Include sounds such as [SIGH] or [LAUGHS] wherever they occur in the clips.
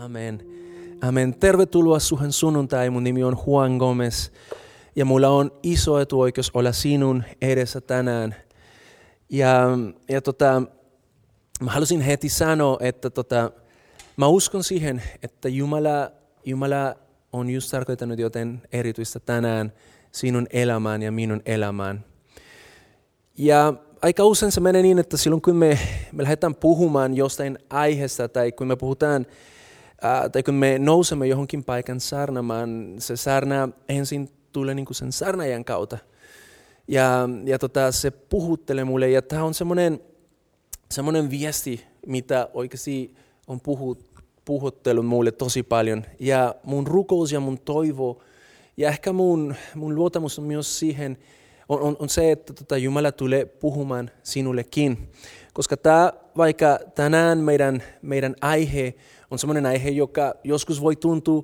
Amen. Amen. Tervetuloa suhen sunnuntai. Mun nimi on Juan Gomez. Ja mulla on iso etuoikeus olla sinun edessä tänään. Ja, ja tota, mä halusin heti sanoa, että tota, mä uskon siihen, että Jumala, Jumala on just tarkoittanut joten erityistä tänään sinun elämään ja minun elämään. Ja aika usein se menee niin, että silloin kun me, me lähdetään puhumaan jostain aiheesta tai kun me puhutaan ää, tai kun me nousemme johonkin paikan saarnamaan, se saarna ensin tulee niin kuin sen saarnajan kautta. Ja, ja tota, se puhuttelee mulle ja tämä on semmoinen, semmoinen viesti, mitä oikeasti on puhut, puhuttellut mulle tosi paljon. Ja mun rukous ja mun toivo ja ehkä mun, mun luotamus on myös siihen, on, on, on se, että tota Jumala tulee puhumaan sinullekin. Koska tämä, vaikka tänään meidän, meidän aihe on sellainen aihe, joka joskus voi tuntua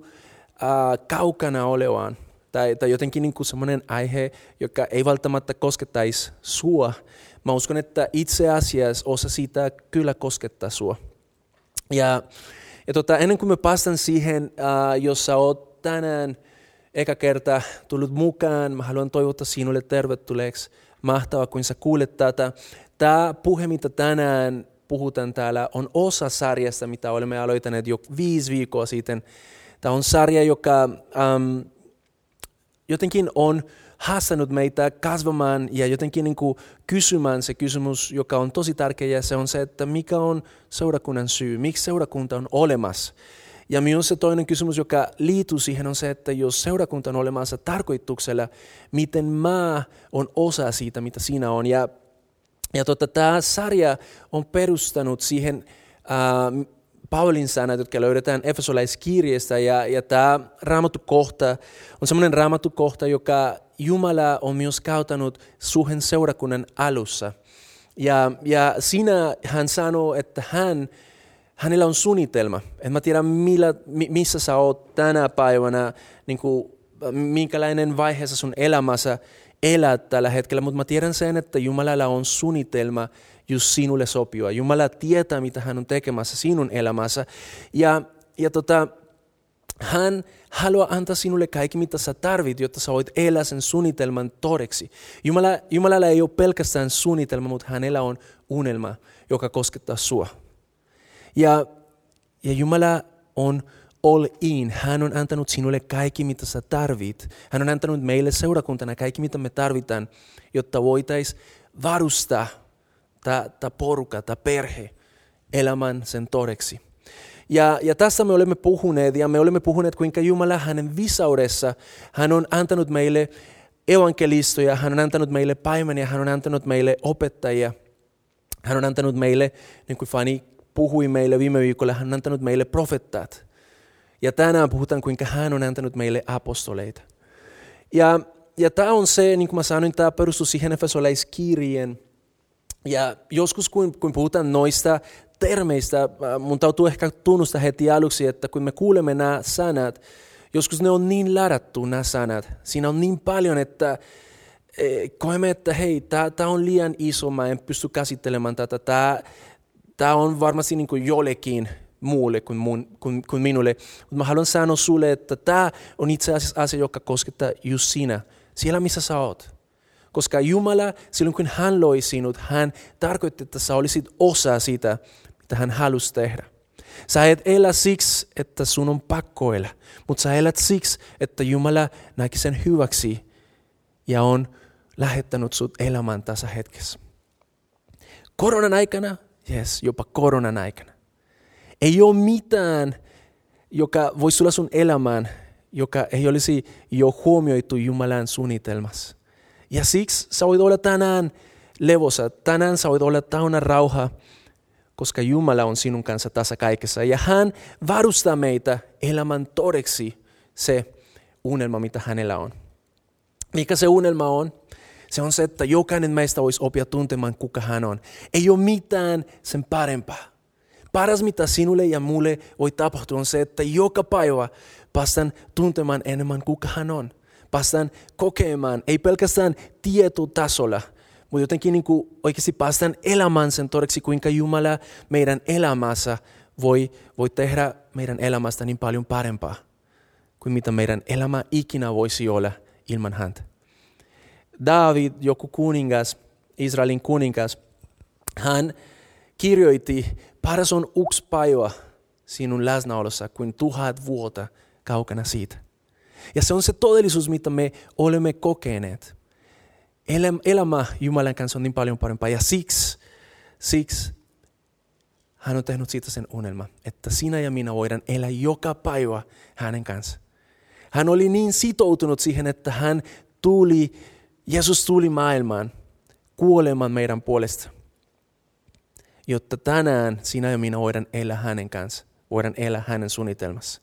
äh, kaukana olevaan, tai, tai jotenkin niin sellainen aihe, joka ei välttämättä koskettaisi sua. Mä uskon, että itse asiassa osa siitä kyllä koskettaa sua. Ja, ja tota, ennen kuin me päästään siihen, äh, jos sä oot tänään eka kerta tullut mukaan, mä haluan toivottaa sinulle tervetulleeksi. Mahtavaa, kun sä kuulet tätä. Tämä puhe, mitä tänään puhutaan täällä, on osa sarjasta, mitä olemme aloittaneet jo viisi viikkoa sitten. Tämä on sarja, joka um, jotenkin on haastanut meitä kasvamaan ja jotenkin niin kuin kysymään se kysymys, joka on tosi tärkeä, ja se on se, että mikä on seurakunnan syy, miksi seurakunta on olemassa. Ja myös se toinen kysymys, joka liittyy siihen, on se, että jos seurakunta on olemassa tarkoituksella, miten mä on osa siitä, mitä siinä on. Ja, ja tota, tämä sarja on perustanut siihen äh, Paulin sanat, jotka löydetään Efesolaiskirjeestä. Ja, ja tämä raamattukohta on semmoinen raamattukohta, joka Jumala on myös käytänyt suhen seurakunnan alussa. Ja, ja siinä hän sanoo, että hän hänellä on suunnitelma. En mä tiedä, millä, missä sä oot tänä päivänä, niin kuin, minkälainen vaiheessa sun elämässä elät tällä hetkellä, mutta mä tiedän sen, että Jumalalla on suunnitelma just sinulle sopia. Jumala tietää, mitä hän on tekemässä sinun elämässä. Ja, ja tota, hän haluaa antaa sinulle kaikki, mitä sä tarvit, jotta sä voit elää sen suunnitelman todeksi. Jumala, Jumalalla ei ole pelkästään suunnitelma, mutta hänellä on unelma, joka koskettaa sua. Ja, ja Jumala on all in. Hän on antanut sinulle kaikki, mitä sä tarvit. Hän on antanut meille seurakuntana kaikki, mitä me tarvitaan, jotta voitaisiin varustaa tämä porukka, tämä perhe elämän sen todeksi. Ja, ja tässä me olemme puhuneet, ja me olemme puhuneet, kuinka Jumala hänen visaudessa, hän on antanut meille evankelistoja, hän on antanut meille paimenia, hän on antanut meille opettajia, hän on antanut meille, niin kuin Fani puhui meille viime viikolla, hän on antanut meille profettaat. Ja tänään puhutaan, kuinka hän on antanut meille apostoleita. Ja, ja tämä on se, niin kuin mä sanoin, tämä perustuu siihen Efesolaiskirjeen. Ja joskus kun, kun puhutaan noista termeistä, mun täytyy ehkä tunnustaa heti aluksi, että kun me kuulemme nämä sanat, joskus ne on niin ladattu nämä sanat. Siinä on niin paljon, että e, koemme, että hei, tämä on liian iso, mä en pysty käsittelemään tätä. Tämä on varmasti niin kuin jollekin muulle kuin, mun, kuin, kuin minulle. Mutta mä haluan sanoa sulle, että tämä on itse asiassa asia, joka koskettaa just sinä, siellä missä sä oot. Koska Jumala, silloin kun hän loi sinut, hän tarkoitti, että sä olisit osa sitä, mitä hän halusi tehdä. Sä et elä siksi, että sun on pakko elää, mutta sä elät siksi, että Jumala näki sen hyväksi ja on lähettänyt sut elämään tässä hetkessä. Koronan aikana Yes, jopa koronan aikana. Ei ole mitään, joka voisi tulla sun elämään, joka ei olisi jo huomioitu Jumalan suunnitelmassa. Ja siksi sä voit olla tänään levossa, tänään sä voit olla täynnä rauha, koska Jumala on sinun kanssa tässä kaikessa. Ja hän varustaa meitä elämän todeksi se unelma, mitä hänellä on. Mikä se unelma on? se on se, että jokainen meistä voisi oppia tuntemaan, kuka hän on. Ei ole mitään sen parempaa. Paras, mitä sinulle ja mulle voi tapahtua, on se, että joka päivä päästään tuntemaan enemmän, kuka hän on. Päästään kokemaan, ei pelkästään tietotasolla, mutta jotenkin niin kuin oikeasti päästään elämään sen todeksi, kuinka Jumala meidän elämässä voi, voi tehdä meidän elämästä niin paljon parempaa kuin mitä meidän elämä ikinä voisi olla ilman häntä. David, joku kuningas, Israelin kuningas, hän kirjoitti, paras on yksi päivä sinun läsnäolossa kuin tuhat vuotta kaukana siitä. Ja se on se todellisuus, mitä me olemme kokeneet. Elämä Jumalan kanssa on niin paljon parempaa ja siksi, siksi hän on tehnyt siitä sen unelma, että sinä ja minä voidaan elää joka päivä hänen kanssa. Hän oli niin sitoutunut siihen, että hän tuli, Jeesus tuli maailmaan kuolemaan meidän puolesta, jotta tänään sinä ja minä voidaan elää hänen kanssa, voidaan elää hänen suunnitelmassa.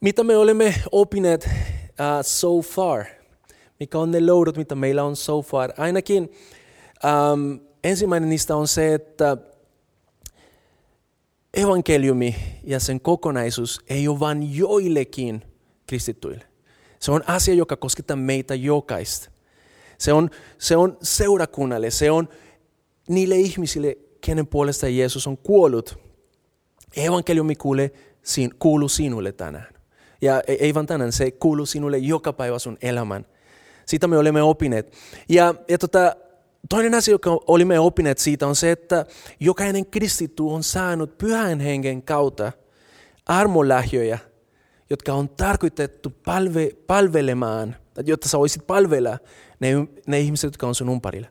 Mitä me olemme opineet uh, so far? Mikä on ne loudut, mitä meillä on so far? Ainakin um, ensimmäinen niistä on se, että evankeliumi ja sen kokonaisuus ei ole vain joillekin kristittyille. Se on asia, joka koskettaa meitä jokaista. Se on, se on seurakunnalle, se on niille ihmisille, kenen puolesta Jeesus on kuollut. Evankeliumi kuuluu sinulle tänään. Ja ei vain tänään, se kuuluu sinulle joka päivä sun elämän. Sitä me olemme opineet. Ja, ja tota, toinen asia, joka olimme opineet siitä, on se, että jokainen kristitty on saanut pyhän hengen kautta armolähjöjä, jotka on tarkoitettu palve, palvelemaan, jotta sä voisit palvella ne, ne ihmiset, jotka on sun umparilla.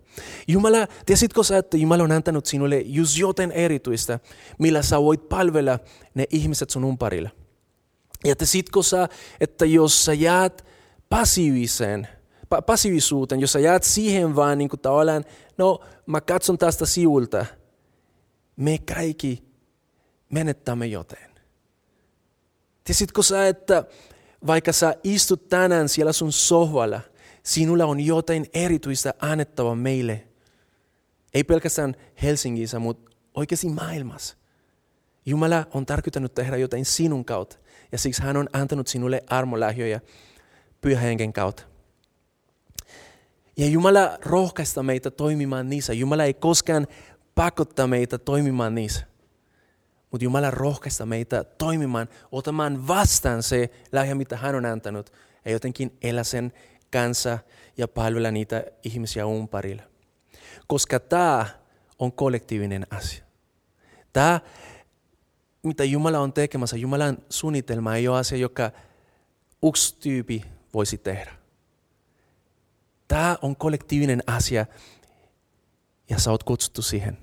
Jumala, tiesitkö sä, että Jumala on antanut sinulle just joten erityistä, millä sä voit palvella ne ihmiset sun umparilla. Ja tiesitkö sä, että jos sä jäät passiiviseen, passiivisuuteen, jos sä jäät siihen vaan niin kuin tavallaan, no mä katson tästä siulta, me kaikki menettämme joten. Tiesitkö sä, että vaikka sä istut tänään siellä sun sohvalla, sinulla on jotain erityistä annettava meille. Ei pelkästään Helsingissä, mutta oikeasti maailmassa. Jumala on tarkoittanut tehdä jotain sinun kautta. Ja siksi hän on antanut sinulle armolähjöjä pyhän kautta. Ja Jumala rohkaista meitä toimimaan niissä. Jumala ei koskaan pakottaa meitä toimimaan niissä. Mutta Jumala rohkaista meitä toimimaan, otamaan vastaan se lahja, mitä hän on antanut. Ja jotenkin elää sen kanssa ja palvella niitä ihmisiä umparilla. Koska tämä on kollektiivinen asia. Tämä, mitä Jumala on tekemässä, Jumalan suunnitelma ei ole asia, joka yksi tyyppi voisi tehdä. Tämä on kollektiivinen asia ja sä oot kutsuttu siihen.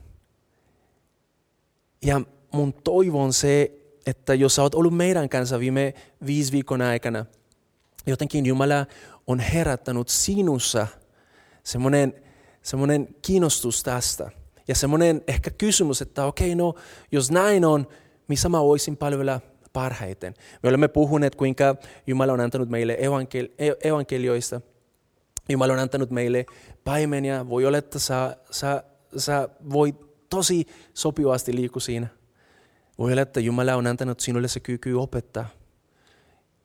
Ja mun toivo on se, että jos sä oot ollut meidän kanssa viime viisi viikon aikana, jotenkin Jumala on herättänyt sinussa semmoinen, semmoinen kiinnostus tästä. Ja semmoinen ehkä kysymys, että okei, no jos näin on, missä mä voisin palvella parhaiten. Me olemme puhuneet, kuinka Jumala on antanut meille evankeli- evankelioista. Jumala on antanut meille paimenia. Voi olla, että sä, sä, sä voit tosi sopivasti liikkua siinä. Voi olla, että Jumala on antanut sinulle se kyky opettaa.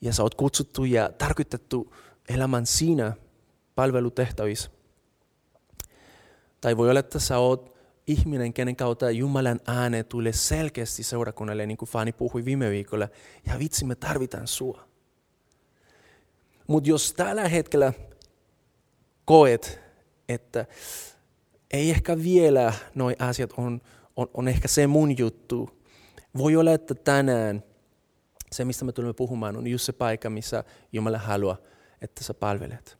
Ja sä oot kutsuttu ja tarkoitettu elämän siinä palvelutehtävissä. Tai voi olla, että sä oot ihminen, kenen kautta Jumalan ääne tulee selkeästi seurakunnalle, niin kuin Fani puhui viime viikolla. Ja vitsi, me tarvitaan sua. Mutta jos tällä hetkellä koet, että ei ehkä vielä noi asiat on, on, on ehkä se mun juttu, voi olla, että tänään se, mistä me tulemme puhumaan, on just se paikka, missä Jumala haluaa, että sä palvelet.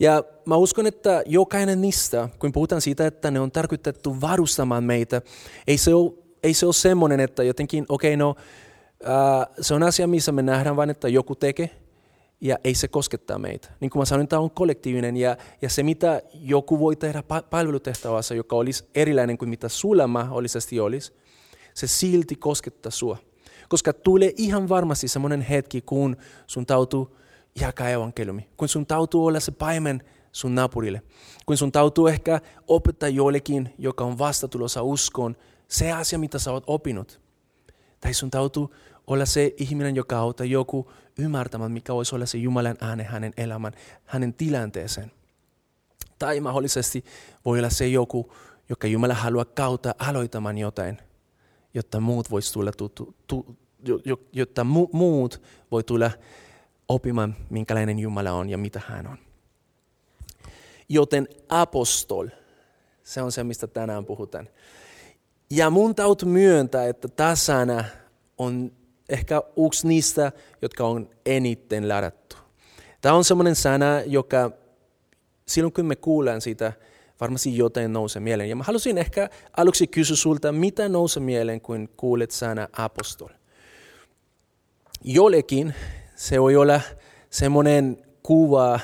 Ja mä uskon, että jokainen niistä, kun puhutaan siitä, että ne on tarkoitettu varustamaan meitä, ei se ole, ei se ole semmoinen, että jotenkin, okei, okay, no, äh, se on asia, missä me nähdään vain, että joku tekee, ja ei se koskettaa meitä. Niin kuin mä sanoin, tämä on kollektiivinen, ja, ja se mitä joku voi tehdä palvelutehtävässä, joka olisi erilainen kuin mitä sulla mahdollisesti olisi, se silti koskettaa sua. Koska tulee ihan varmasti semmoinen hetki, kun sun tautuu jakaa evankeliumi, kun sun tautuu olla se paimen sun naapurille, kun sun tautuu ehkä opettaa jollekin, joka on vastatulossa uskoon, se asia, mitä sä oot opinut. Tai sun tautuu olla se ihminen, joka auttaa joku ymmärtämään, mikä voisi olla se Jumalan ääne hänen elämän, hänen tilanteeseen. Tai mahdollisesti voi olla se joku, joka Jumala haluaa kautta aloittamaan jotain jotta muut vois tulla, tu, tu, tu, jotta mu, muut voi tulla oppimaan, minkälainen Jumala on ja mitä hän on. Joten apostol, se on se, mistä tänään puhutaan. Ja mun täytyy myöntää, että tämä sana on ehkä yksi niistä, jotka on eniten ladattu. Tämä on sellainen sana, joka silloin kun me kuulemme siitä, varmasti jotain nousee mieleen. Ja mä halusin ehkä aluksi kysyä sulta, mitä nousee mieleen, kun kuulet sana apostol? Jollekin se voi olla semmoinen kuva,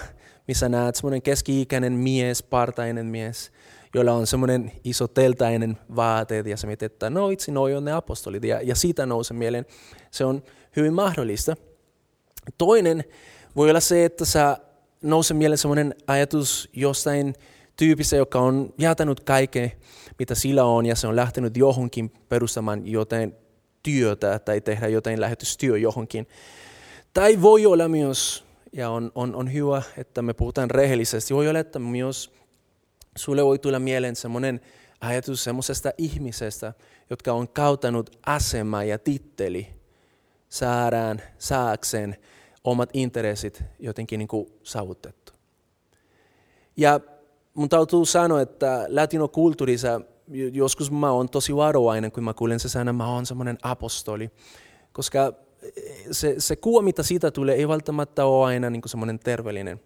missä näet semmoinen keski-ikäinen mies, partainen mies, jolla on semmoinen iso teltainen vaateet ja se mietit, että no itse noi on ne apostolit ja, ja siitä nousee mieleen. Se on hyvin mahdollista. Toinen voi olla se, että sä nousee mieleen semmoinen ajatus jostain tyypistä, joka on jätänyt kaiken, mitä sillä on, ja se on lähtenyt johonkin perustamaan jotain työtä tai tehdä jotain lähetystyö johonkin. Tai voi olla myös, ja on, on, on hyvä, että me puhutaan rehellisesti, voi olla, että myös sulle voi tulla mieleen semmoinen ajatus semmoisesta ihmisestä, jotka on kautanut asema ja titteli saadaan, saakseen omat intressit jotenkin niin kuin saavutettu. Ja mun täytyy sanoa, että latinokulttuurissa joskus mä oon tosi varovainen, kun mä kuulen se sana, mä oon semmoinen apostoli. Koska se, se kuva, mitä siitä tulee, ei välttämättä ole aina niin semmoinen terveellinen.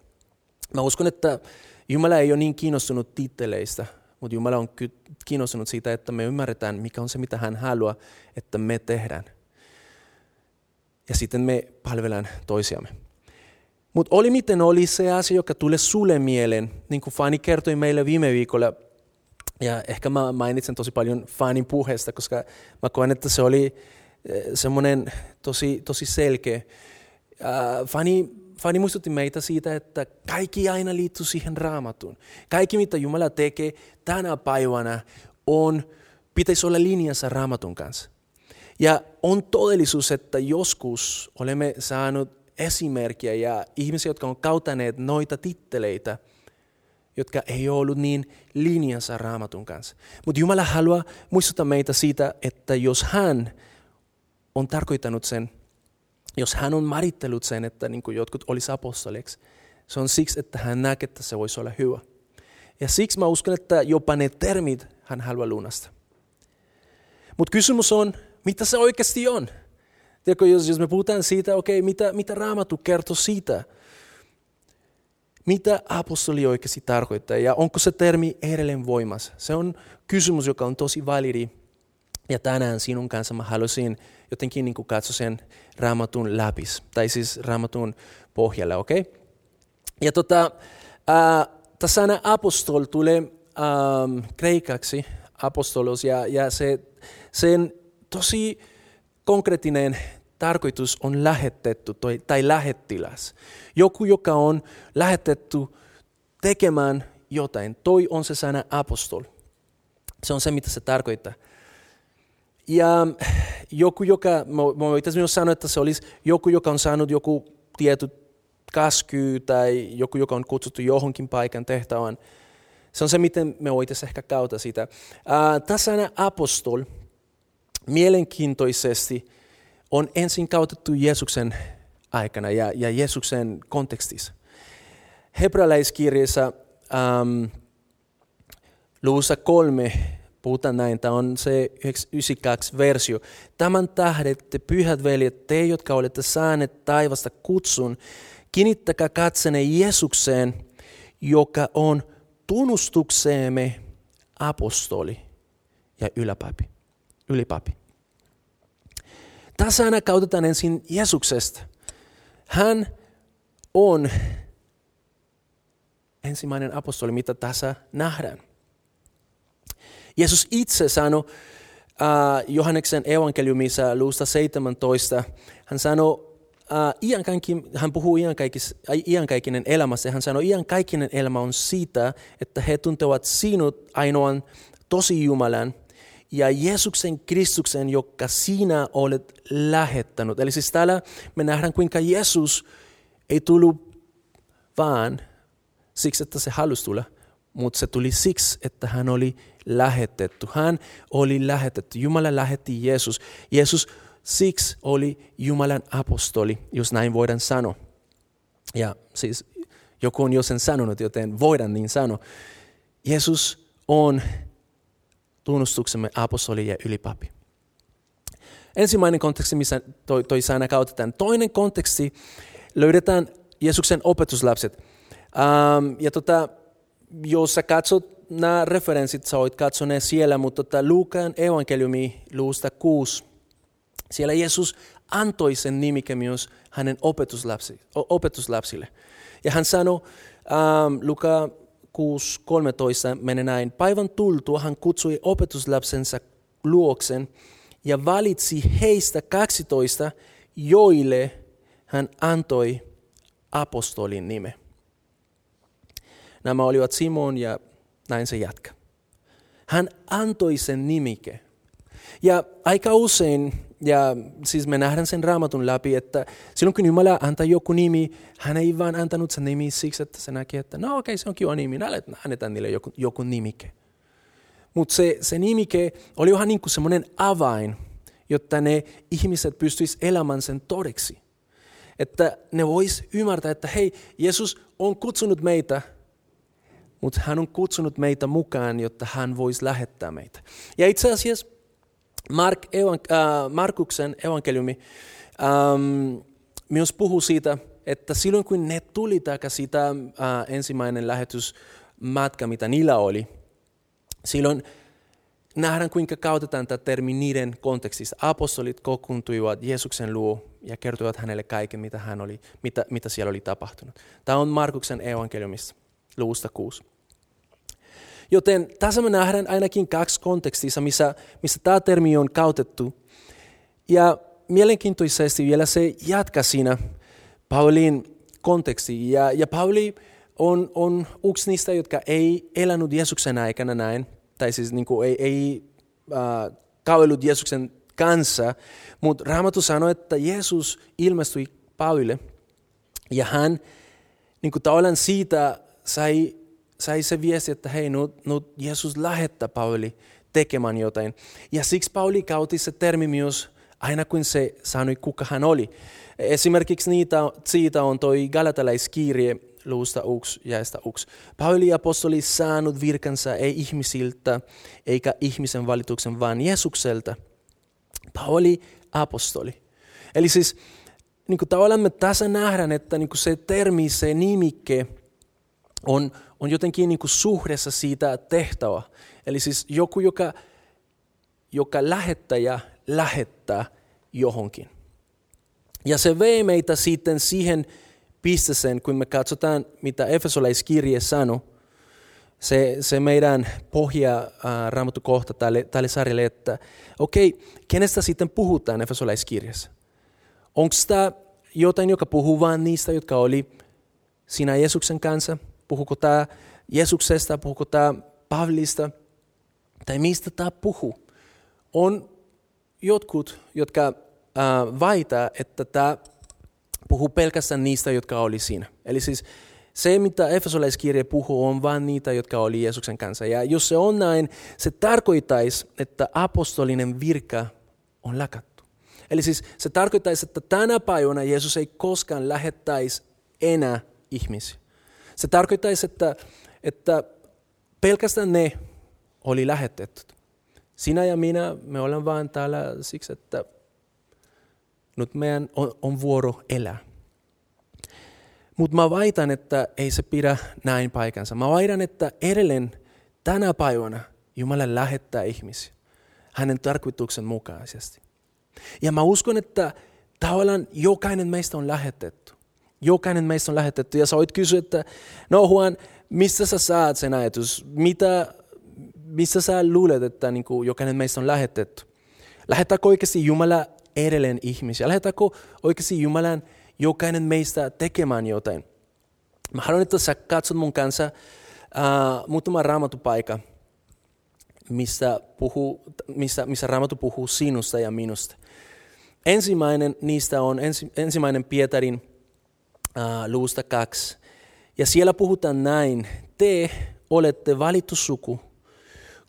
Mä uskon, että Jumala ei ole niin kiinnostunut titteleistä, mutta Jumala on kiinnostunut siitä, että me ymmärretään, mikä on se, mitä hän haluaa, että me tehdään. Ja sitten me palvellaan toisiamme. Mutta oli miten oli se asia, joka tulee sulle mieleen, niin kuin Fani kertoi meille viime viikolla, ja ehkä mä mainitsen tosi paljon Fanin puheesta, koska mä koen, että se oli eh, semmoinen tosi, tosi selkeä. Fani, Fani muistutti meitä siitä, että kaikki aina liittyy siihen raamatun. Kaikki, mitä Jumala tekee tänä päivänä, on, pitäisi olla linjassa raamatun kanssa. Ja on todellisuus, että joskus olemme saaneet esimerkkejä ja ihmisiä, jotka on kautaneet noita titteleitä, jotka ei ole ollut niin linjassa raamatun kanssa. Mutta Jumala haluaa muistuttaa meitä siitä, että jos hän on tarkoittanut sen, jos hän on marittellut sen, että niin kuin jotkut olisi apostoliksi, se on siksi, että hän näkee, että se voisi olla hyvä. Ja siksi mä uskon, että jopa ne termit hän haluaa lunasta. Mutta kysymys on, mitä se oikeasti on? Tiedätkö, jos, jos me puhutaan siitä, okei, okay, mitä, mitä Raamattu kertoo siitä, mitä apostoli oikeasti tarkoittaa ja onko se termi edelleen voimassa? Se on kysymys, joka on tosi validi. Ja tänään sinun kanssa mä haluaisin jotenkin niin katsoa sen raamatun läpis, tai siis raamatun pohjalle, okei? Okay? Ja tota, äh, sana apostol tulee ähm, kreikaksi, apostolos, ja, ja se, sen tosi konkreettinen tarkoitus on lähetetty tai lähettiläs. Joku, joka on lähetetty tekemään jotain. Toi on se sana apostol. Se on se, mitä se tarkoittaa. Ja joku, joka, mä voitaisiin myös sanoa, että se olisi joku, joka on saanut joku tietty käsky tai joku, joka on kutsuttu johonkin paikan tehtävään. Se on se, miten me voitaisiin ehkä kautta sitä. Tämä sana apostol mielenkiintoisesti on ensin kautettu Jeesuksen aikana ja, ja Jeesuksen kontekstissa. Hebrealaiskirjassa ähm, luvussa kolme puhutaan näin, tämä on se 92 versio. Tämän tähdet te pyhät veljet, te jotka olette saaneet taivasta kutsun, kiinnittäkää katsene Jeesukseen, joka on tunnustukseemme apostoli ja yläpapi ylipapi. Tässä aina kautetaan ensin Jeesuksesta. Hän on ensimmäinen apostoli, mitä tässä nähdään. Jeesus itse sanoi äh, Johanneksen evankeliumissa luusta 17, hän sanoi, uh, hän puhuu iankaikkinen elämässä, hän sanoi, iankaikkinen elämä on siitä, että he tuntevat sinut ainoan tosi Jumalan – ja Jeesuksen Kristuksen, joka sinä olet lähettänyt. Eli siis täällä me nähdään, kuinka Jeesus ei tullut vaan siksi, että se halusi tulla, mutta se tuli siksi, että hän oli lähetetty. Hän oli lähetetty. Jumala lähetti Jeesus. Jeesus siksi oli Jumalan apostoli, jos näin voidaan sanoa. Ja siis joku on jo sen sanonut, joten voidaan niin sanoa. Jeesus on tunnustuksemme apostoli ja ylipapi. Ensimmäinen konteksti, missä toi, toi sana käytetään. Toinen konteksti löydetään Jeesuksen opetuslapset. Um, ja tota, jos sä katsot nämä referenssit, sä voit katsoa ne siellä, mutta tota, Luukan evankeliumi luusta 6, siellä Jeesus antoi sen nimike myös hänen opetuslapsi, opetuslapsille. Ja hän sanoi, um, Luka 6.13 menee näin, päivän tultua hän kutsui opetuslapsensa luoksen ja valitsi heistä 12, joille hän antoi apostolin nime. Nämä olivat Simon ja näin se jatka. Hän antoi sen nimike. Ja aika usein, ja siis me nähdään sen raamatun läpi, että silloin kun Jumala antaa joku nimi, hän ei vaan antanut sen nimi siksi, että se näkee, että no okei, okay, se on kiva nimi, annetaan niille joku, joku nimike. Mutta se, se nimike oli ihan niin semmoinen avain, jotta ne ihmiset pystyisivät elämään sen todeksi. Että ne vois ymmärtää, että hei, Jeesus on kutsunut meitä mutta hän on kutsunut meitä mukaan, jotta hän voisi lähettää meitä. Ja itse asiassa Mark, evank- äh, Markuksen evankeliumi ähm, myös puhuu siitä, että silloin kun ne tuli takaisin sitä äh, ensimmäinen lähetysmatka, mitä niillä oli, silloin nähdään kuinka käytetään tätä termi niiden kontekstissa. Apostolit kokoontuivat Jeesuksen luo ja kertoivat hänelle kaiken, mitä, hän oli, mitä, mitä siellä oli tapahtunut. Tämä on Markuksen evankeliumissa, luvusta 6. Joten tässä me nähdään ainakin kaksi kontekstissa, missä, missä tämä termi on käytetty. Ja mielenkiintoisesti vielä se jatkaa siinä Paulin konteksti. Ja, ja Pauli on, on yksi niistä, jotka ei elänyt Jeesuksen aikana näin, tai siis niin kuin ei, ei äh, kauellut Jeesuksen kanssa, mutta Raamattu sanoi, että Jeesus ilmestyi Paulille, ja hän niin kuin tavallaan siitä sai sai se viesti, että hei, nyt, nyt Jeesus lähettää Pauli tekemään jotain. Ja siksi Pauli käytti se termi myös aina kun se sanoi, kuka hän oli. Esimerkiksi niitä, siitä on toi galatalaiskirje luusta uks jäistä uks. Pauli apostoli saanut virkansa ei ihmisiltä eikä ihmisen valituksen, vaan Jeesukselta. Pauli apostoli. Eli siis niin kuin tavallaan me tässä nähdään, että niin kuin se termi, se nimike on, on jotenkin niin kuin suhdessa siitä tehtävä. Eli siis joku, joka, joka lähettäjä lähettää johonkin. Ja se vei meitä sitten siihen pisteeseen, kun me katsotaan, mitä Efesolaiskirje sanoi, se, se meidän pohja raamattu kohta tälle, tälle sarjalle, että okei, okay, kenestä sitten puhutaan Efesolaiskirjassa? Onko tämä jotain, joka puhuu vain niistä, jotka oli siinä Jeesuksen kanssa? Puhuuko tämä Jeesuksesta, puhuuko tämä Pavlista, tai mistä tämä puhuu? On jotkut, jotka äh, väitää, että tämä puhuu pelkästään niistä, jotka oli siinä. Eli siis se, mitä Efesolaiskirja puhuu, on vain niitä, jotka oli Jeesuksen kanssa. Ja jos se on näin, se tarkoittaisi, että apostolinen virka on lakattu. Eli siis se tarkoittaisi, että tänä päivänä Jeesus ei koskaan lähettäisi enää ihmisiä. Se tarkoittaisi, että, että pelkästään ne oli lähetetty. Sinä ja minä, me olemme vain täällä siksi, että nyt meidän on, on vuoro elää. Mutta mä väitän, että ei se pidä näin paikansa. Mä väitän, että edelleen tänä päivänä Jumala lähettää ihmisiä hänen tarkoituksen mukaisesti. Ja mä uskon, että tavallaan jokainen meistä on lähetetty. Jokainen meistä on lähetetty. Ja sä voit kysyä, että no Juan, mistä sä saat sen ajatus? Mitä, missä sä luulet, että niin kuin, jokainen meistä on lähetetty? Lähettääkö oikeasti Jumala edelleen ihmisiä? Lähettääkö oikeasti Jumalan jokainen meistä tekemään jotain? Mä haluan, että sä katsot mun kanssa uh, muutama raamatupaikka, missä, puhuu, missä, missä raamattu puhuu sinusta ja minusta. Ensimmäinen niistä on ensi, ensimmäinen Pietarin uh, luusta kaksi. Ja siellä puhutaan näin, te olette valittu suku,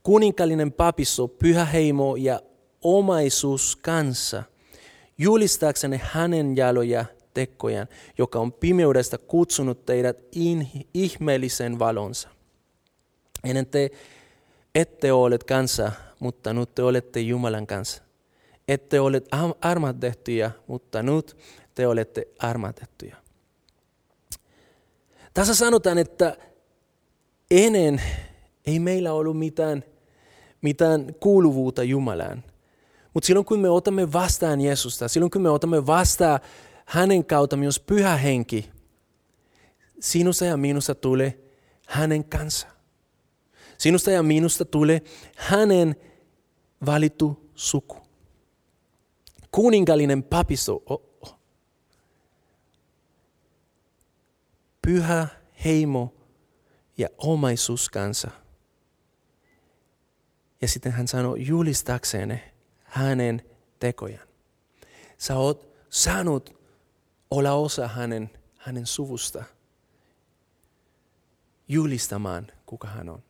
kuninkallinen papisto, pyhä heimo ja omaisuus kanssa, julistaaksenne hänen jaloja tekojan, joka on pimeydesta kutsunut teidät ihmeellisen valonsa. Ennen te ette ole kanssa, mutta nyt te olette Jumalan kanssa. Ette ole armatettuja, mutta nyt te olette armatettuja. Tässä sanotaan, että ennen ei meillä ollut mitään, mitään kuuluvuutta Jumalaan. Mutta silloin kun me otamme vastaan Jeesusta, silloin kun me otamme vastaan hänen kautta myös pyhä henki, sinusta ja minusta tulee hänen kanssa. Sinusta ja minusta tulee hänen valittu suku. Kuningallinen papisto, pyhä heimo ja omaisuuskansa. Ja sitten hän sanoi julistakseen hänen tekojan. Sä oot saanut olla osa hänen, hänen suvusta julistamaan, kuka hän on.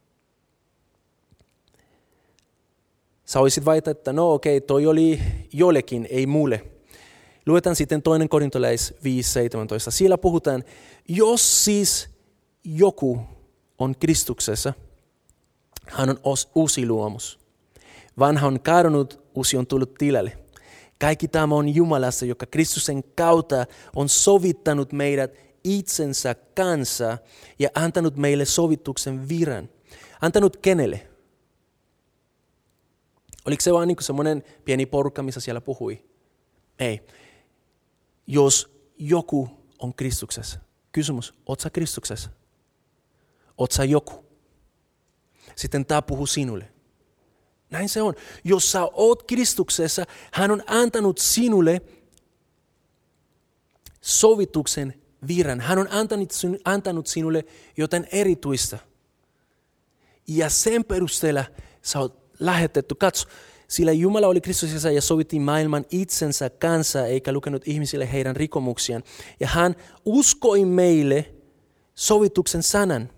Sä olisit vaita, että no okei, okay, toi oli jollekin, ei mulle. Luetaan sitten toinen korintolais 5.17. Siellä puhutaan, jos siis joku on Kristuksessa, hän on uusi luomus. Vanha on kadonnut, uusi on tullut tilalle. Kaikki tämä on Jumalasta, joka Kristuksen kautta on sovittanut meidät itsensä kanssa ja antanut meille sovituksen viran. Antanut kenelle? Oliko se vain niin semmoinen pieni porukka, missä siellä puhui? Ei. Jos joku on Kristuksessa. Kysymys, oot sä Kristuksessa? Oot sä joku? Sitten tämä puhuu sinulle. Näin se on. Jos sä oot Kristuksessa, hän on antanut sinulle sovituksen viran. Hän on antanut, antanut sinulle jotain erityistä. Ja sen perusteella sä oot lähetetty. Katso, sillä Jumala oli Kristuksessa ja sovitti maailman itsensä kanssa, eikä lukenut ihmisille heidän rikomuksiaan. Ja hän uskoi meille sovituksen sanan.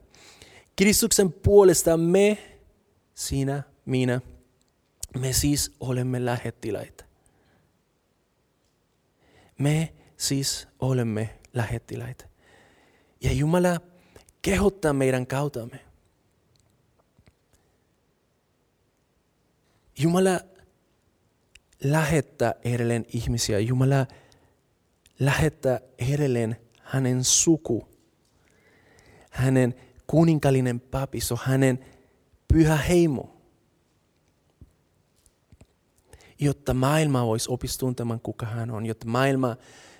Kristuksen puolesta me, sinä, minä, me siis olemme lähettiläitä. Me siis olemme lähettiläitä. Ja Jumala kehottaa meidän kautamme. Jumala lähettää edelleen ihmisiä. Jumala lähettää edelleen hänen suku, hänen kuninkallinen papisto, hänen pyhä heimo. Jotta maailma voisi opistua tuntemaan, kuka hän on. Jotta maailma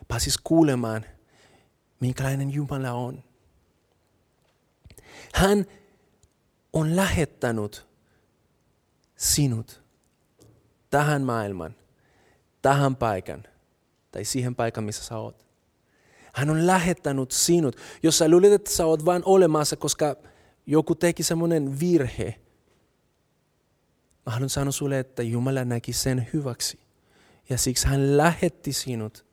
pääsisi kuulemaan, minkälainen Jumala on. Hän on lähettänyt sinut tähän maailman, tähän paikan tai siihen paikan, missä sä oot. Hän on lähettänyt sinut. Jos sä luulet, että sä oot vain olemassa, koska joku teki semmoinen virhe, mä haluan sanoa sulle, että Jumala näki sen hyväksi. Ja siksi hän lähetti sinut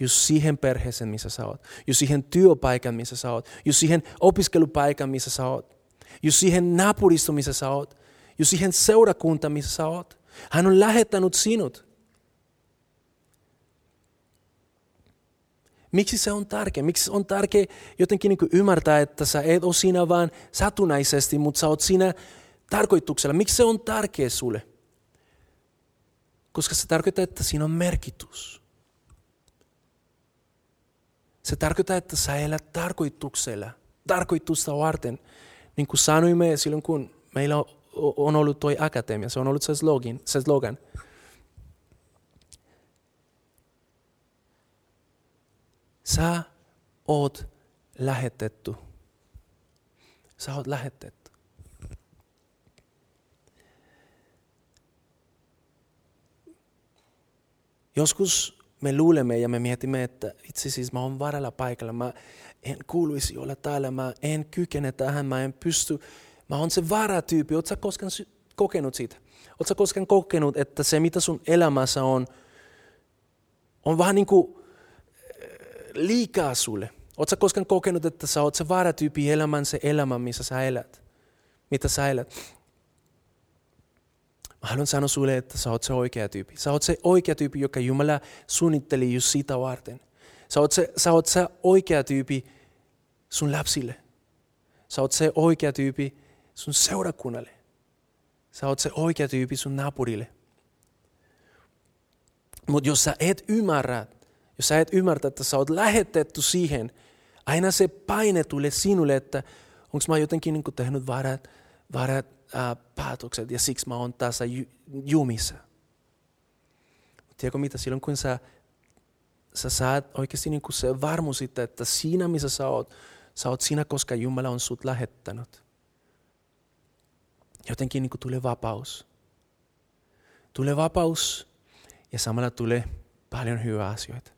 just siihen perheeseen, missä sä oot. Just siihen työpaikan, missä sä oot. Just siihen opiskelupaikan, missä sä oot. Just siihen naapuristo, missä sä oot. Just siihen seurakunta, missä sä oot. Hän on lähettänyt sinut. Miksi se on tärkeä? Miksi on tärkeä jotenkin niin ymmärtää, että sä et ole siinä vaan satunnaisesti, mutta sä oot siinä tarkoituksella. Miksi se on tärkeä sulle? Koska se tarkoittaa, että siinä on merkitys. Se tarkoittaa, että sä elät tarkoituksella, tarkoitusta varten. Niin kuin sanoimme silloin, kun meillä on ollut toi akatemia, se on ollut se slogan. Se slogan. Sä oot lähetetty. Sä oot lähetetty. Joskus me luulemme ja me mietimme, että itse siis mä oon varalla paikalla, mä en kuuluisi olla täällä, mä en kykene tähän, mä en pysty Mä oon se varatyyppi. Oletko koskaan kokenut siitä? Oletko koskaan kokenut, että se mitä sun elämässä on, on vähän niin kuin eh, liikaa sulle? Oletko koskaan kokenut, että sä oot se varatyyppi elämän se elämä, missä sä elät? mitä sä elät. Mä haluan sanoa sulle, että sä oot se oikea tyyppi. Sä oot se oikea tyyppi, joka Jumala suunnitteli just sitä varten. Sä oot se, sä oot se oikea tyyppi sun lapsille. Sä oot se oikea tyyppi sun seurakunnalle. Sä oot se oikea tyyppi sun naapurille. Mutta jos sä et ymmärrä, jos sä et ymmärrä, että sä oot lähetetty siihen, aina se paine tulee sinulle, että onko mä jotenkin niin tehnyt väärät, väärät ää, päätökset ja siksi mä oon tässä ju, jumissa. Tiedätkö mitä, silloin kun sä, sä saat oikeasti niin se varmuus siitä, että siinä missä sä oot, sä oot siinä, koska Jumala on sut lähettänyt. Jotenkin niin tulee vapaus. Tulee vapaus ja samalla tulee paljon hyvää asioita.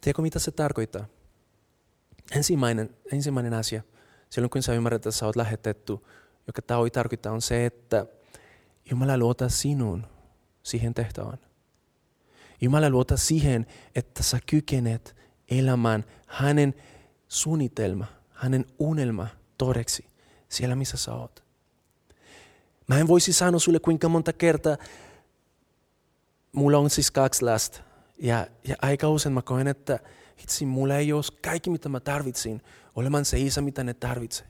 Tiedätkö mitä se tarkoittaa? Ensimmäinen, ensimmäinen asia, silloin kun sä ymmärrät, että sä oot lähetetty, joka tämä tarkoittaa, on se, että Jumala luota sinun siihen tehtävään. Jumala luota siihen, että sä kykenet elämään hänen suunnitelma, hänen unelma todeksi siellä, missä sä oot. Mä en voisi sanoa sulle kuinka monta kertaa, mulla on siis kaksi lasta. Ja, ja aika usein mä koen, että itse mulla ei ole kaikki mitä mä tarvitsin olemaan se isä mitä ne tarvitsee.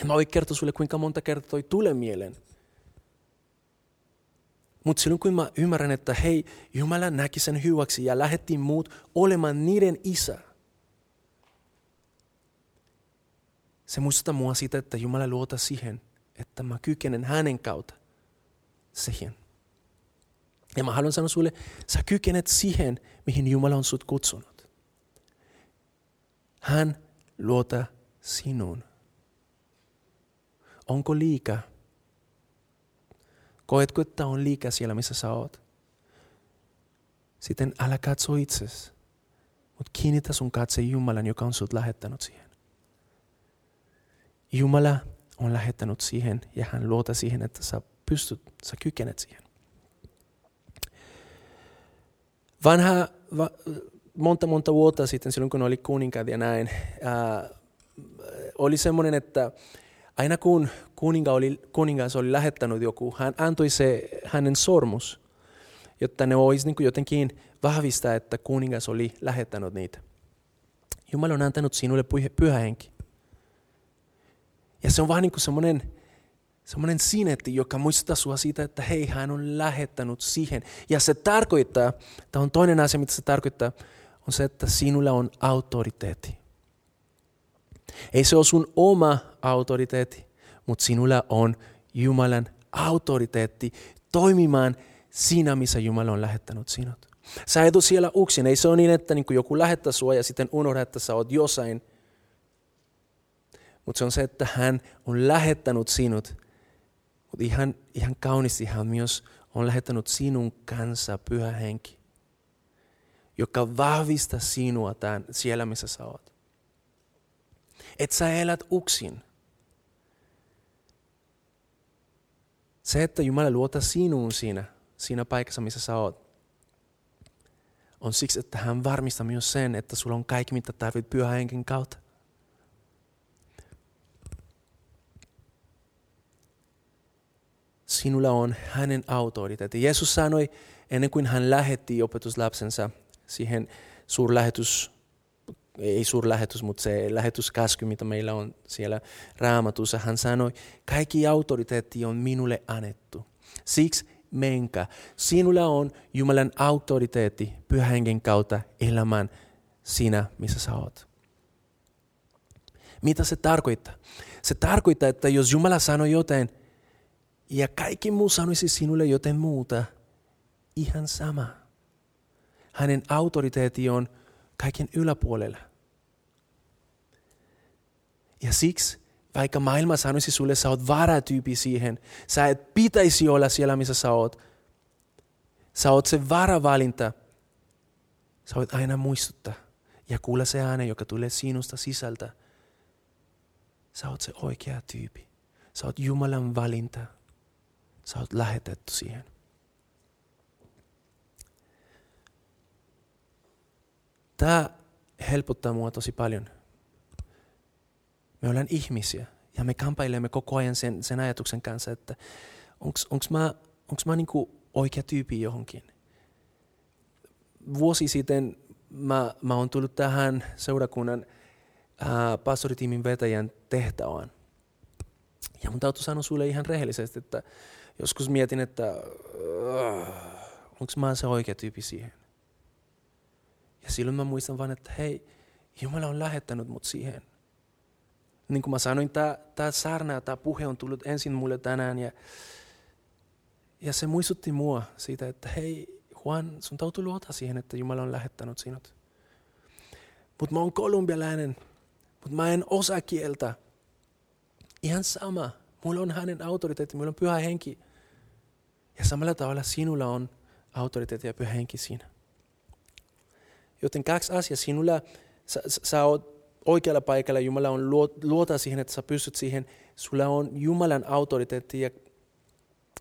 Ja mä voin kertoa sulle kuinka monta kertaa toi tulee mieleen. Mutta silloin kun mä ymmärrän, että hei, Jumala näki sen hyväksi ja lähetti muut olemaan niiden isä. Se muistuttaa mua siitä, että Jumala luota siihen, että mä kykenen hänen kautta siihen. Ja mä haluan sanoa sulle, sä kykenet siihen, mihin Jumala on sut kutsunut. Hän luota sinun. Onko liikaa? Koetko, on liikaa siellä, missä sä oot? Sitten älä katso itsesi, mutta kiinnitä sun katse Jumalan, joka on sut lähettänyt siihen. Jumala on lähettänyt siihen ja hän luota siihen, että sä pystyt, sä kykenet siihen. Vanha, va, monta monta vuotta sitten, silloin kun oli kuninkaat ja näin, ää, oli semmoinen, että aina kun kuninga oli, kuningas oli lähettänyt joku, hän antoi se hänen sormus, jotta ne olisi niin jotenkin vahvistaa, että kuningas oli lähettänyt niitä. Jumala on antanut sinulle pyhä henki. Ja se on vaan niin kuin semmoinen, semmoinen sinetti, joka muistuttaa sinua siitä, että hei, hän on lähettänyt siihen. Ja se tarkoittaa, tämä on toinen asia, mitä se tarkoittaa, on se, että sinulla on autoriteetti. Ei se ole sun oma autoriteetti, mutta sinulla on Jumalan autoriteetti toimimaan siinä, missä Jumala on lähettänyt sinut. Sä et ole siellä uksin. Ei se ole niin, että niin joku lähettää sinua ja sitten unohda, että sä oot jossain. Mutta se on se, että hän on lähettänyt sinut. Mutta ihan, ihan kauniisti hän myös on lähettänyt sinun kanssa pyhä henki, joka vahvistaa sinua tämän, siellä, missä sä oot. Et sä elät uksin. Se, että Jumala luota sinuun siinä, siinä paikassa, missä sä oot, on siksi, että hän varmistaa myös sen, että sulla on kaikki, mitä tarvit pyhä henken kautta. Sinulla on hänen autoriteetti. Jeesus sanoi ennen kuin hän lähetti opetuslapsensa siihen suurlähetys ei suurlähetys, mutta se lähetyskäsky, mitä meillä on siellä raamatussa, hän sanoi, kaikki autoriteetti on minulle annettu. Siksi menkä. Sinulla on Jumalan autoriteetti pyhän kautta elämään sinä, missä sä oot. Mitä se tarkoittaa? Se tarkoittaa, että jos Jumala sanoi jotain, ja kaikki muu sanoisi sinulle jotain muuta, ihan sama. Hänen autoriteetti on kaiken yläpuolella. Ja siksi, vaikka maailma sanoisi sulle, sä oot varatyypi siihen, sä et pitäisi olla siellä, missä sä oot. Sä oot se varavalinta. Sä voit aina muistuttaa ja kuulla se ääne, joka tulee sinusta sisältä. Sä oot se oikea tyypi. Sä oot Jumalan valinta. Sä oot lähetetty siihen. Tämä helpottaa mua tosi paljon. Me ollaan ihmisiä ja me kampailemme koko ajan sen, sen ajatuksen kanssa, että onko mä, onks mä niinku oikea tyyppi johonkin. Vuosi sitten mä, mä oon tullut tähän seurakunnan ää, pastoritiimin vetäjän tehtävään. Ja mun täytyy sanoa sulle ihan rehellisesti, että joskus mietin, että uh, onko mä se oikea tyyppi siihen. Ja silloin mä muistan vaan, että hei, Jumala on lähettänyt mut siihen. Niin kuin mä sanoin, tämä, tämä särnä, tämä puhe on tullut ensin mulle tänään ja, ja se muistutti mua siitä, että hei Juan, sun täytyy luota siihen, että Jumala on lähettänyt sinut. Mutta mä oon kolumbialainen, mutta mä en osaa kieltä. Ihan sama. Mulla on hänen autoriteetti, mulla on pyhä henki. Ja samalla tavalla sinulla on autoriteetti ja pyhä henki siinä. Joten kaksi asiaa. Sinulla, sä, sä oot oikealla paikalla, Jumala on luota siihen, että sä pystyt siihen. Sulla on Jumalan autoriteetti ja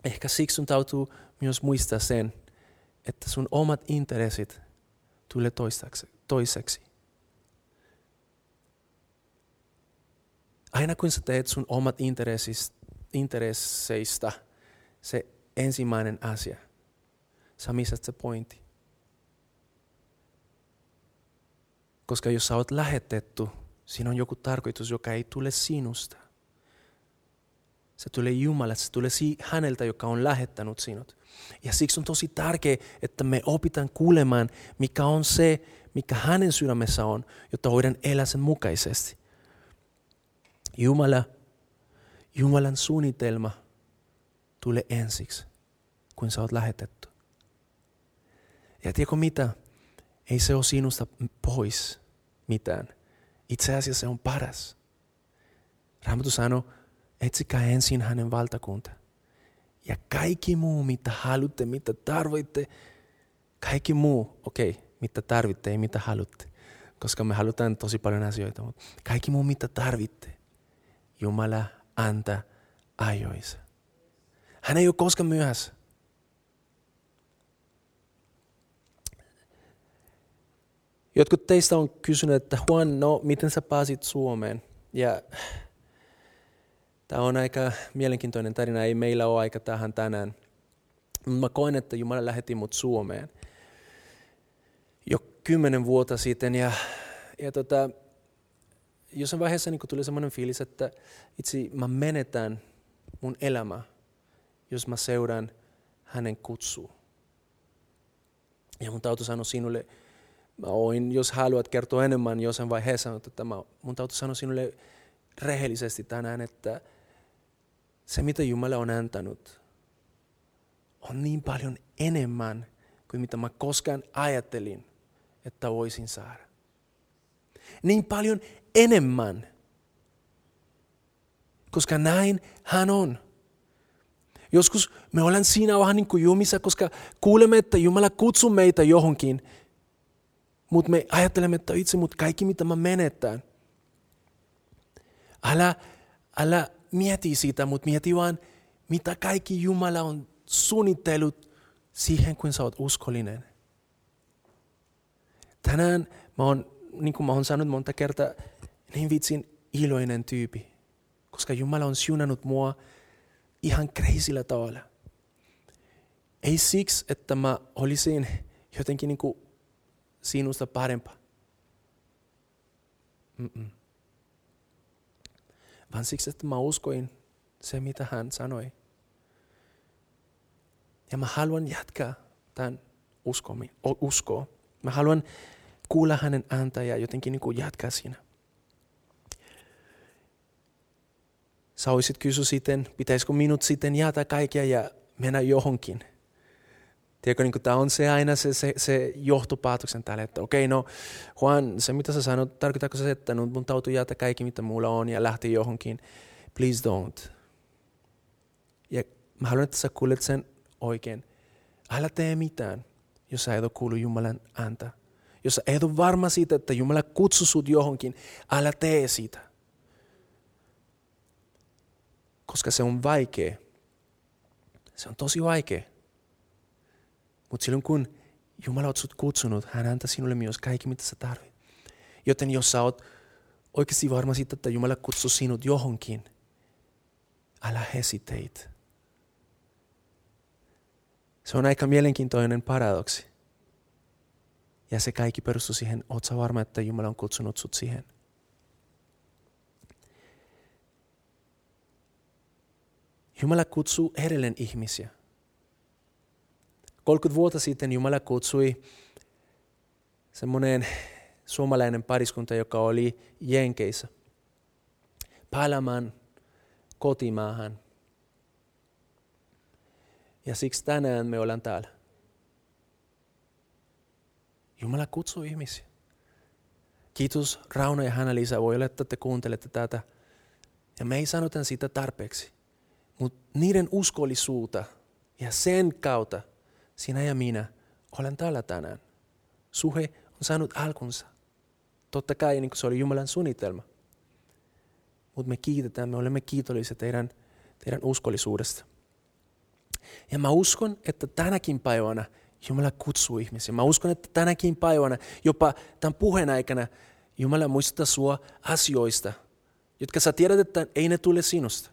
ehkä siksi sun täytyy myös muistaa sen, että sun omat intressit tulee toiseksi. Aina kun sä teet sun omat intresseistä se ensimmäinen asia, sä missät se pointti. Koska jos sä oot lähetetty, siinä on joku tarkoitus, joka ei tule sinusta. Se tulee Jumalalta, se tulee häneltä, joka on lähettänyt sinut. Ja siksi on tosi tärkeää, että me opitaan kuulemaan, mikä on se, mikä hänen sydämessä on, jotta voidaan elää sen mukaisesti. Jumala, Jumalan suunnitelma tulee ensiksi, kun sä oot lähetetty. Ja tiedätkö mitä? Ei se ole sinusta pois mitään. Itse asiassa se on paras. Raamattu sanoo, etsikää ensin hänen valtakunta. Ja kaikki muu, mitä haluatte, mitä tarvitte, kaikki muu, okei, okay, mitä tarvitte, ei mitä haluatte. Koska me halutaan tosi paljon asioita, mutta kaikki muu, mitä tarvitte, Jumala antaa ajoissa. Hän ei ole koskaan myöhässä. Jotkut teistä on kysyneet, että Juan, no miten sä pääsit Suomeen? Ja tämä on aika mielenkiintoinen tarina, ei meillä ole aika tähän tänään. Mä koen, että Jumala lähetti mut Suomeen jo kymmenen vuotta sitten ja, ja tota, jossain vaiheessa niin tuli semmoinen fiilis, että itse mä menetän mun elämä, jos mä seuraan hänen kutsua. Ja mun täytyy sanoa sinulle, mä oin, jos haluat kertoa enemmän jossain vaiheessa, mutta tämä, mun täytyy sanoa sinulle rehellisesti tänään, että se mitä Jumala on antanut on niin paljon enemmän kuin mitä mä koskaan ajattelin, että voisin saada. Niin paljon enemmän, koska näin hän on. Joskus me ollaan siinä vähän niin kuin jumissa, koska kuulemme, että Jumala kutsuu meitä johonkin, mutta me ajattelemme, että itse, mutta kaikki mitä mä menetään. Älä, älä mieti sitä, mutta mieti vaan, mitä kaikki Jumala on suunnitellut siihen, kun sä oot uskollinen. Tänään mä oon, niin kuin mä oon sanonut monta kertaa, niin vitsin iloinen tyypi. Koska Jumala on siunannut mua ihan kreisillä tavalla. Ei siksi, että mä olisin jotenkin niin kuin sinusta parempaa. Mm-mm. Vaan siksi, että mä uskoin se, mitä hän sanoi. Ja mä haluan jatkaa tämän uskomi, uskoa. Mä haluan kuulla hänen ääntä ja jotenkin niin kuin jatkaa siinä. Sä olisit kysyä sitten, pitäisikö minut sitten jäätä kaikkia ja mennä johonkin – Tiedätkö, niin tämä on se aina se, se, se johtopäätöksen tälle, että okei, okay, no Juan, se mitä sä sanot, tarkoittaako se, että no, mun täytyy jättää kaikki mitä mulla on ja lähteä johonkin. Please don't. Ja mä haluan, että sä kuulet sen oikein. Älä tee mitään, jos sä et ole kuullut Jumalan ääntä. Jos sä et ole varma siitä, että Jumala kutsuu sut johonkin, älä tee sitä. Koska se on vaikea. Se on tosi vaikea. Mutta silloin kun Jumala on sut kutsunut, hän antaa sinulle myös kaikki, mitä sä tarvit. Joten jos sä oot oikeasti varma siitä, että Jumala kutsuu sinut johonkin, älä hesitate. Se on aika mielenkiintoinen paradoksi. Ja se kaikki perustuu siihen, oot sä varma, että Jumala on kutsunut sut siihen. Jumala kutsuu edelleen ihmisiä. 30 vuotta sitten Jumala kutsui semmoinen suomalainen pariskunta, joka oli Jenkeissä, palaamaan kotimaahan. Ja siksi tänään me ollaan täällä. Jumala kutsuu ihmisiä. Kiitos Rauno ja Hanna-Liisa, voi olla, että te kuuntelette tätä. Ja me ei sanota sitä tarpeeksi. Mutta niiden uskollisuutta ja sen kautta sinä ja minä olen täällä tänään. Suhe on saanut alkunsa. Totta kai niin se oli Jumalan suunnitelma. Mutta me kiitetään, me olemme kiitollisia teidän, teidän uskollisuudesta. Ja mä uskon, että tänäkin päivänä Jumala kutsuu ihmisiä. Mä uskon, että tänäkin päivänä, jopa tämän puheen aikana, Jumala muistaa sua asioista, jotka sä tiedät, että ei ne tule sinusta.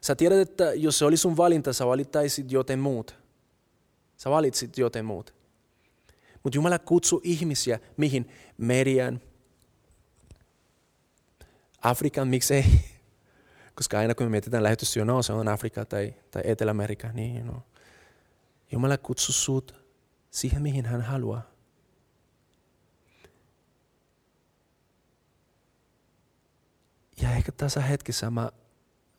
Sä tiedät, että jos se oli sun valinta, sä valittaisit joten muut. Sä valitsit joten muut. Mutta Jumala kutsuu ihmisiä mihin? Merian, Afrikan, miksei? [LAUGHS] Koska aina kun me mietitään lähetystyö, no se on Afrika tai, tai Etelä-Amerikka, niin no. Jumala kutsuu sut siihen, mihin hän haluaa. Ja ehkä tässä hetkessä mä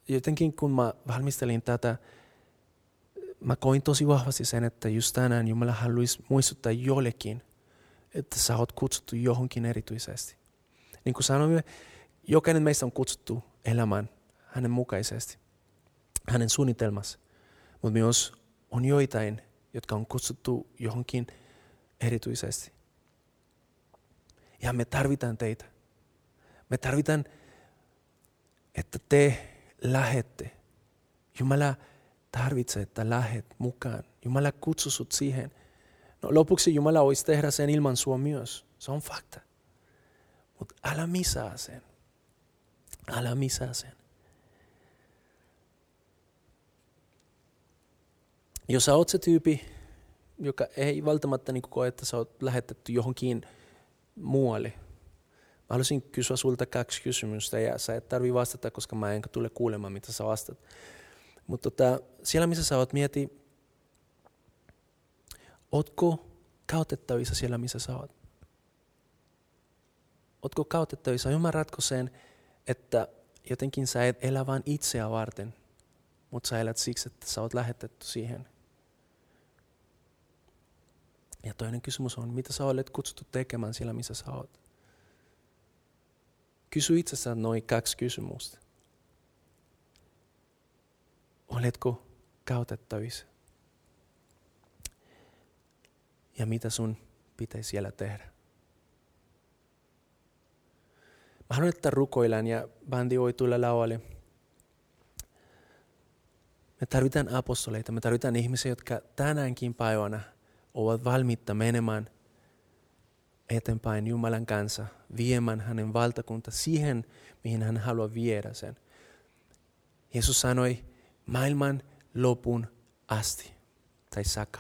jotenkin kun mä valmistelin tätä, mä koin tosi vahvasti sen, että just tänään Jumala haluaisi muistuttaa jollekin, että sä oot kutsuttu johonkin erityisesti. Niin kuin sanoimme, jokainen meistä on kutsuttu elämään hänen mukaisesti, hänen suunnitelmassa. Mutta myös on joitain, jotka on kutsuttu johonkin erityisesti. Ja me tarvitaan teitä. Me tarvitaan, että te lähette. Jumala tarvitsee, että lähet mukaan. Jumala kutsuu sut siihen. No, lopuksi Jumala voisi tehdä sen ilman sua myös. Se on fakta. Mutta älä misaa sen. Älä misaa sen. Jos sä oot se tyypi, joka ei välttämättä niin koe, että sä oot lähetetty johonkin muualle, Mä haluaisin kysyä sulta kaksi kysymystä ja sä et tarvi vastata, koska mä en tule kuulemaan, mitä sä vastat. Mutta tota, siellä, missä sä oot, mieti, ootko kautettavissa siellä, missä sä oot? Ootko kautettavissa? Ymmärrätkö sen, että jotenkin sä et elä vain itseä varten, mutta sä elät siksi, että sä oot lähetetty siihen. Ja toinen kysymys on, mitä sä olet kutsuttu tekemään siellä, missä sä oot? Kysy itsessään noin kaksi kysymystä. Oletko käytettävissä? Ja mitä sun pitäisi siellä tehdä? Mä haluan, että rukoillaan ja bändi voi tulla laualle. Me tarvitaan apostoleita, me tarvitaan ihmisiä, jotka tänäänkin päivänä ovat valmiita menemään – eteenpäin Jumalan kanssa, viemään hänen valtakunta siihen, mihin hän haluaa viedä sen. Jeesus sanoi maailman lopun asti tai saka.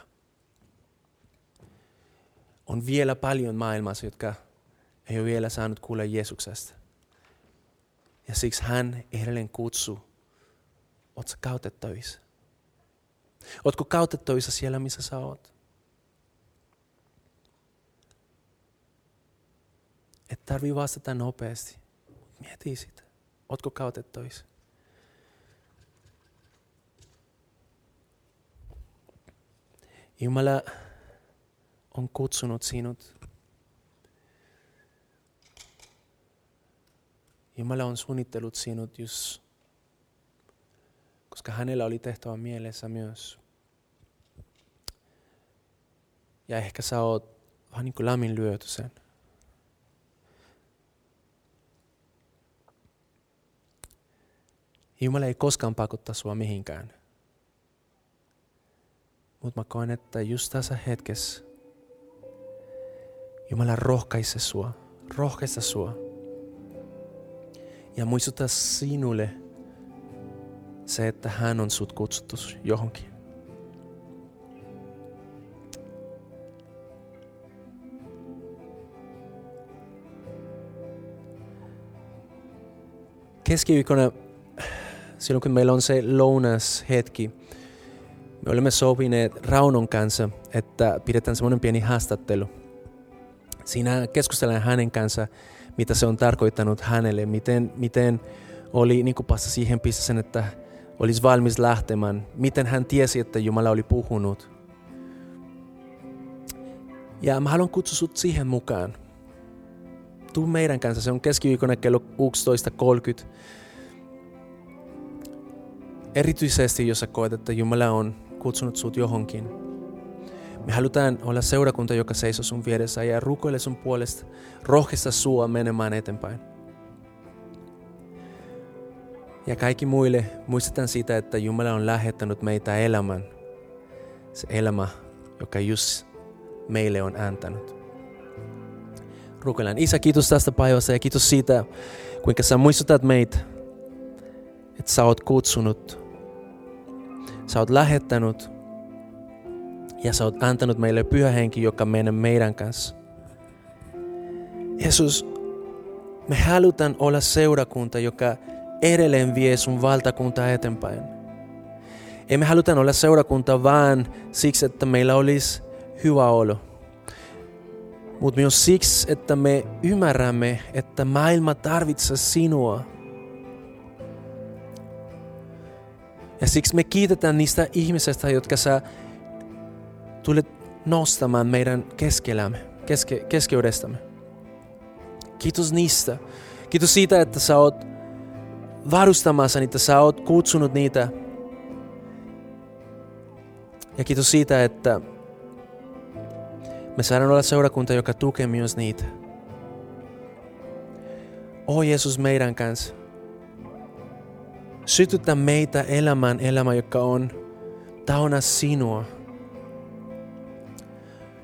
On vielä paljon maailmassa, jotka ei ole vielä saanut kuulla Jeesuksesta. Ja siksi hän edelleen kutsuu, oletko kautettavissa? Oletko kautettavissa siellä, missä sä oot? Et tarvii vastata nopeasti. Mieti sitä. Ootko kautettavissa? Jumala on kutsunut sinut. Jumala on suunnittelut sinut just, koska hänellä oli tehtävä mielessä myös. Ja ehkä sä oot vähän niin kuin lämmin lyöty sen. Jumala ei koskaan pakottaa sua mihinkään. Mutta mä koen, että just tässä hetkessä Jumala rohkaise sua, rohkaista sua. Ja muistuta sinulle se, että hän on sut kutsuttu johonkin. keskiviikkona, silloin kun meillä on se hetki, me olemme sopineet Raunon kanssa, että pidetään semmoinen pieni haastattelu. Siinä keskustellaan hänen kanssa, mitä se on tarkoittanut hänelle, miten, miten oli niin päästä siihen pisteeseen, että olisi valmis lähtemään, miten hän tiesi, että Jumala oli puhunut. Ja mä haluan kutsua sut siihen mukaan tuu meidän kanssa. Se on keskiviikkona kello 16.30. Erityisesti, jos sä koet, että Jumala on kutsunut sut johonkin. Me halutaan olla seurakunta, joka seisoo sun vieressä ja rukoile sun puolesta, rohkeista sua menemään eteenpäin. Ja kaikki muille muistetaan sitä, että Jumala on lähettänyt meitä elämän. Se elämä, joka just meille on antanut rukoillaan. Isä, kiitos tästä päivästä ja kiitos siitä, kuinka sä muistutat meitä, että sä oot kutsunut, sä oot lähettänyt ja sä oot antanut meille pyhä henki, joka menee meidän kanssa. Jeesus, me halutaan olla seurakunta, joka edelleen vie sun valtakunta eteenpäin. Emme halutaan olla seurakunta vaan siksi, että meillä olisi hyvä olo mutta myös siksi, että me ymmärrämme, että maailma tarvitsee sinua. Ja siksi me kiitetään niistä ihmisistä, jotka sä tulet nostamaan meidän keskellämme, keske, keskeydestämme. Kiitos niistä. Kiitos siitä, että sä oot varustamassa niitä, sä oot kutsunut niitä. Ja kiitos siitä, että me saadaan olla seurakunta, joka tukee myös niitä. O Jeesus meidän kanssa. Sytytä meitä elämään elämä, joka on täynnä sinua.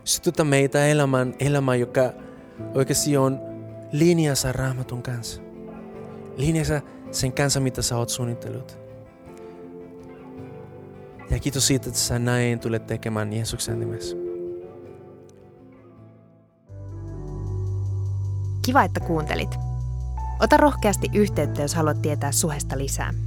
Sytytä meitä elämään elämä, joka oikeasti on linjassa raamatun kanssa. Linjassa sen kanssa, mitä sä oot suunnitellut. Ja kiitos siitä, että sä näin tulet tekemään Jeesuksen nimessä. Kiva, että kuuntelit. Ota rohkeasti yhteyttä, jos haluat tietää Suhesta lisää.